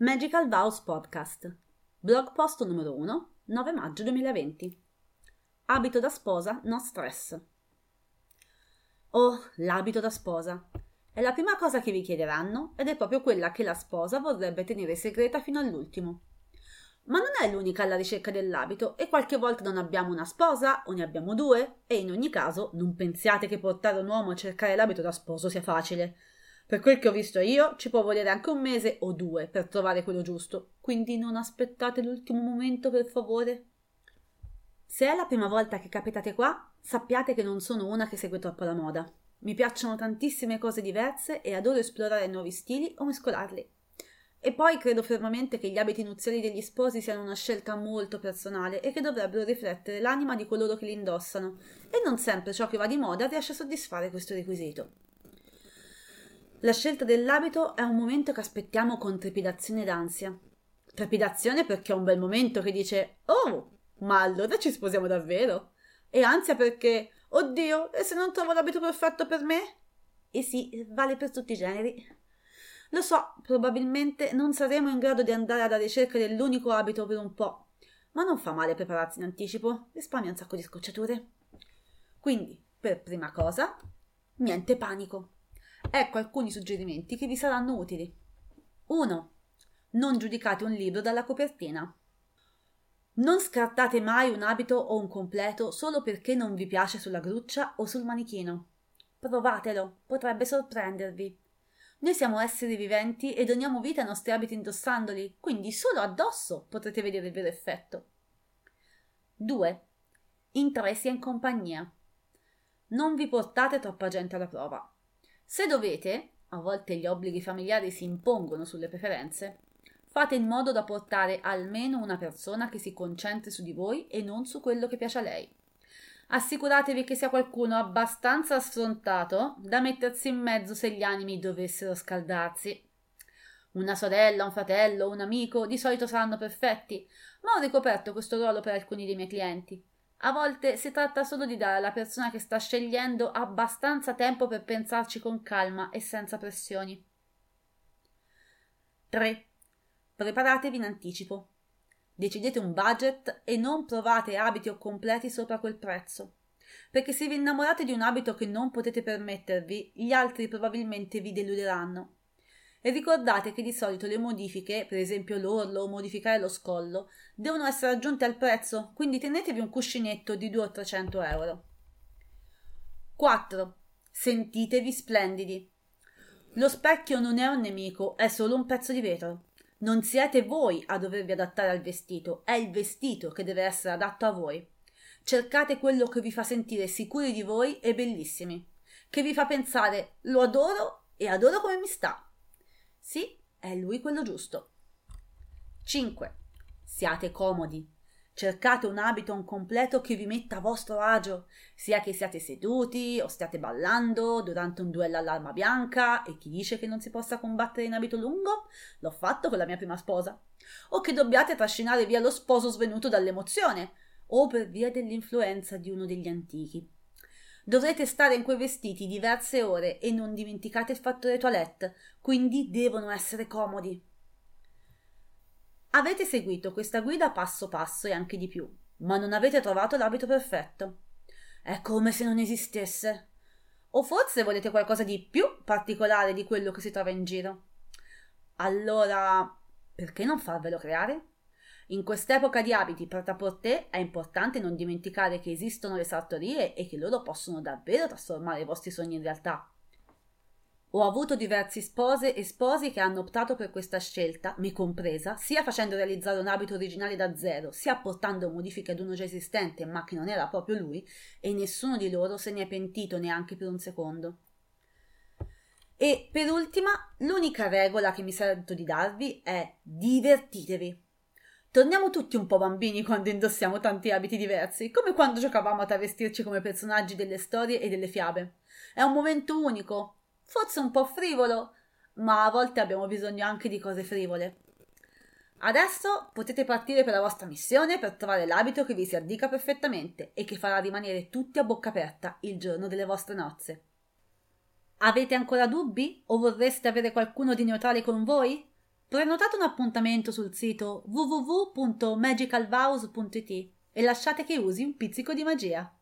Magical Vows Podcast, blog post numero 1, 9 maggio 2020. Abito da sposa, no stress. Oh, l'abito da sposa. È la prima cosa che vi chiederanno ed è proprio quella che la sposa vorrebbe tenere segreta fino all'ultimo. Ma non è l'unica alla ricerca dell'abito e qualche volta non abbiamo una sposa o ne abbiamo due e in ogni caso non pensiate che portare un uomo a cercare l'abito da sposo sia facile. Per quel che ho visto io, ci può volere anche un mese o due per trovare quello giusto, quindi non aspettate l'ultimo momento, per favore. Se è la prima volta che capitate qua, sappiate che non sono una che segue troppo la moda. Mi piacciono tantissime cose diverse e adoro esplorare nuovi stili o mescolarli. E poi credo fermamente che gli abiti nuziali degli sposi siano una scelta molto personale e che dovrebbero riflettere l'anima di coloro che li indossano, e non sempre ciò che va di moda riesce a soddisfare questo requisito. La scelta dell'abito è un momento che aspettiamo con trepidazione ed ansia. Trepidazione perché è un bel momento che dice Oh, ma allora ci sposiamo davvero? E ansia perché Oddio, e se non trovo l'abito perfetto per me? E sì, vale per tutti i generi. Lo so, probabilmente non saremo in grado di andare alla ricerca dell'unico abito per un po', ma non fa male prepararsi in anticipo, risparmia un sacco di scocciature. Quindi, per prima cosa, niente panico. Ecco alcuni suggerimenti che vi saranno utili. 1. Non giudicate un libro dalla copertina. Non scartate mai un abito o un completo solo perché non vi piace sulla gruccia o sul manichino. Provatelo, potrebbe sorprendervi. Noi siamo esseri viventi e doniamo vita ai nostri abiti indossandoli, quindi solo addosso potrete vedere il vero effetto. 2. In tre sia in compagnia. Non vi portate troppa gente alla prova. Se dovete, a volte gli obblighi familiari si impongono sulle preferenze, fate in modo da portare almeno una persona che si concentri su di voi e non su quello che piace a lei. Assicuratevi che sia qualcuno abbastanza sfrontato da mettersi in mezzo se gli animi dovessero scaldarsi. Una sorella, un fratello, un amico di solito saranno perfetti, ma ho ricoperto questo ruolo per alcuni dei miei clienti. A volte si tratta solo di dare alla persona che sta scegliendo abbastanza tempo per pensarci con calma e senza pressioni. 3. Preparatevi in anticipo. Decidete un budget e non provate abiti o completi sopra quel prezzo. Perché se vi innamorate di un abito che non potete permettervi, gli altri probabilmente vi deluderanno. E ricordate che di solito le modifiche, per esempio l'orlo o modificare lo scollo, devono essere aggiunte al prezzo, quindi tenetevi un cuscinetto di 200 o 300 euro. 4. Sentitevi splendidi. Lo specchio non è un nemico, è solo un pezzo di vetro. Non siete voi a dovervi adattare al vestito, è il vestito che deve essere adatto a voi. Cercate quello che vi fa sentire sicuri di voi e bellissimi, che vi fa pensare lo adoro e adoro come mi sta. Sì, è lui quello giusto. 5. Siate comodi. Cercate un abito, un completo che vi metta a vostro agio, sia che siate seduti o stiate ballando durante un duello all'arma bianca e chi dice che non si possa combattere in abito lungo? L'ho fatto con la mia prima sposa. O che dobbiate trascinare via lo sposo svenuto dall'emozione o per via dell'influenza di uno degli antichi. Dovrete stare in quei vestiti diverse ore e non dimenticate il fattore toilette, quindi devono essere comodi. Avete seguito questa guida passo passo e anche di più, ma non avete trovato l'abito perfetto. È come se non esistesse. O forse volete qualcosa di più particolare di quello che si trova in giro. Allora, perché non farvelo creare? In quest'epoca di abiti prêt-à-porter è importante non dimenticare che esistono le sartorie e che loro possono davvero trasformare i vostri sogni in realtà. Ho avuto diversi spose e sposi che hanno optato per questa scelta, me compresa, sia facendo realizzare un abito originale da zero, sia apportando modifiche ad uno già esistente, ma che non era proprio lui, e nessuno di loro se ne è pentito neanche per un secondo. E per ultima, l'unica regola che mi sento di darvi è divertitevi. Torniamo tutti un po' bambini quando indossiamo tanti abiti diversi, come quando giocavamo a travestirci come personaggi delle storie e delle fiabe. È un momento unico, forse un po' frivolo, ma a volte abbiamo bisogno anche di cose frivole. Adesso potete partire per la vostra missione per trovare l'abito che vi si addica perfettamente e che farà rimanere tutti a bocca aperta il giorno delle vostre nozze. Avete ancora dubbi o vorreste avere qualcuno di neutrale con voi? Prenotate un appuntamento sul sito www.magicalvows.it e lasciate che usi un pizzico di magia.